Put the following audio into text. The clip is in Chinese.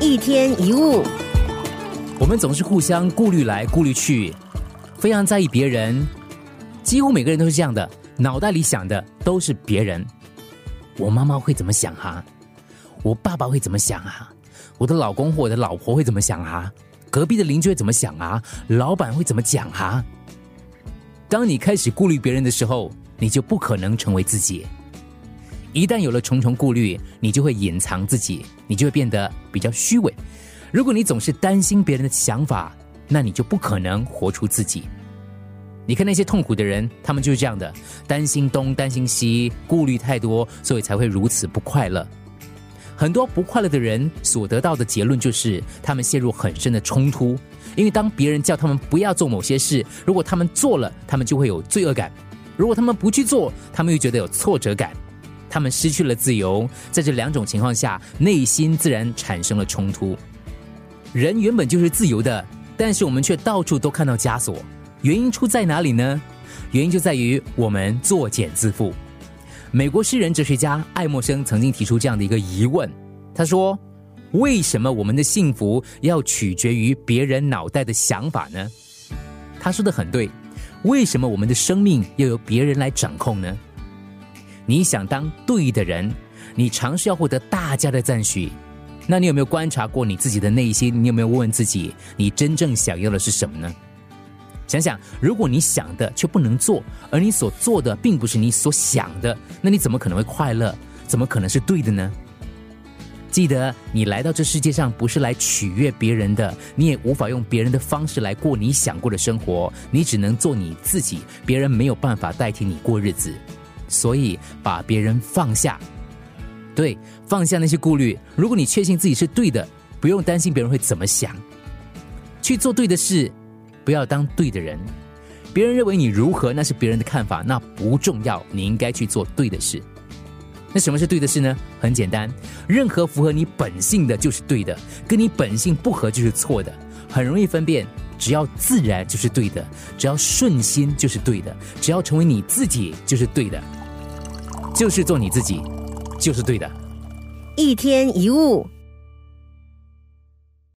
一天一物，我们总是互相顾虑来顾虑去，非常在意别人。几乎每个人都是这样的，脑袋里想的都是别人。我妈妈会怎么想哈？我爸爸会怎么想啊？我的老公或我的老婆会怎么想啊？隔壁的邻居会怎么想啊？老板会怎么讲啊？当你开始顾虑别人的时候，你就不可能成为自己。一旦有了重重顾虑，你就会隐藏自己，你就会变得比较虚伪。如果你总是担心别人的想法，那你就不可能活出自己。你看那些痛苦的人，他们就是这样的，担心东担心西，顾虑太多，所以才会如此不快乐。很多不快乐的人所得到的结论就是，他们陷入很深的冲突，因为当别人叫他们不要做某些事，如果他们做了，他们就会有罪恶感；如果他们不去做，他们又觉得有挫折感。他们失去了自由，在这两种情况下，内心自然产生了冲突。人原本就是自由的，但是我们却到处都看到枷锁。原因出在哪里呢？原因就在于我们作茧自缚。美国诗人、哲学家爱默生曾经提出这样的一个疑问，他说：“为什么我们的幸福要取决于别人脑袋的想法呢？”他说的很对，为什么我们的生命要由别人来掌控呢？你想当对的人，你尝试要获得大家的赞许，那你有没有观察过你自己的内心？你有没有问问自己，你真正想要的是什么呢？想想，如果你想的却不能做，而你所做的并不是你所想的，那你怎么可能会快乐？怎么可能是对的呢？记得，你来到这世界上不是来取悦别人的，你也无法用别人的方式来过你想过的生活，你只能做你自己，别人没有办法代替你过日子。所以，把别人放下，对，放下那些顾虑。如果你确信自己是对的，不用担心别人会怎么想，去做对的事，不要当对的人。别人认为你如何，那是别人的看法，那不重要。你应该去做对的事。那什么是对的事呢？很简单，任何符合你本性的就是对的，跟你本性不合就是错的，很容易分辨。只要自然就是对的，只要顺心就是对的，只要成为你自己就是对的。就是做你自己，就是对的。一天一物。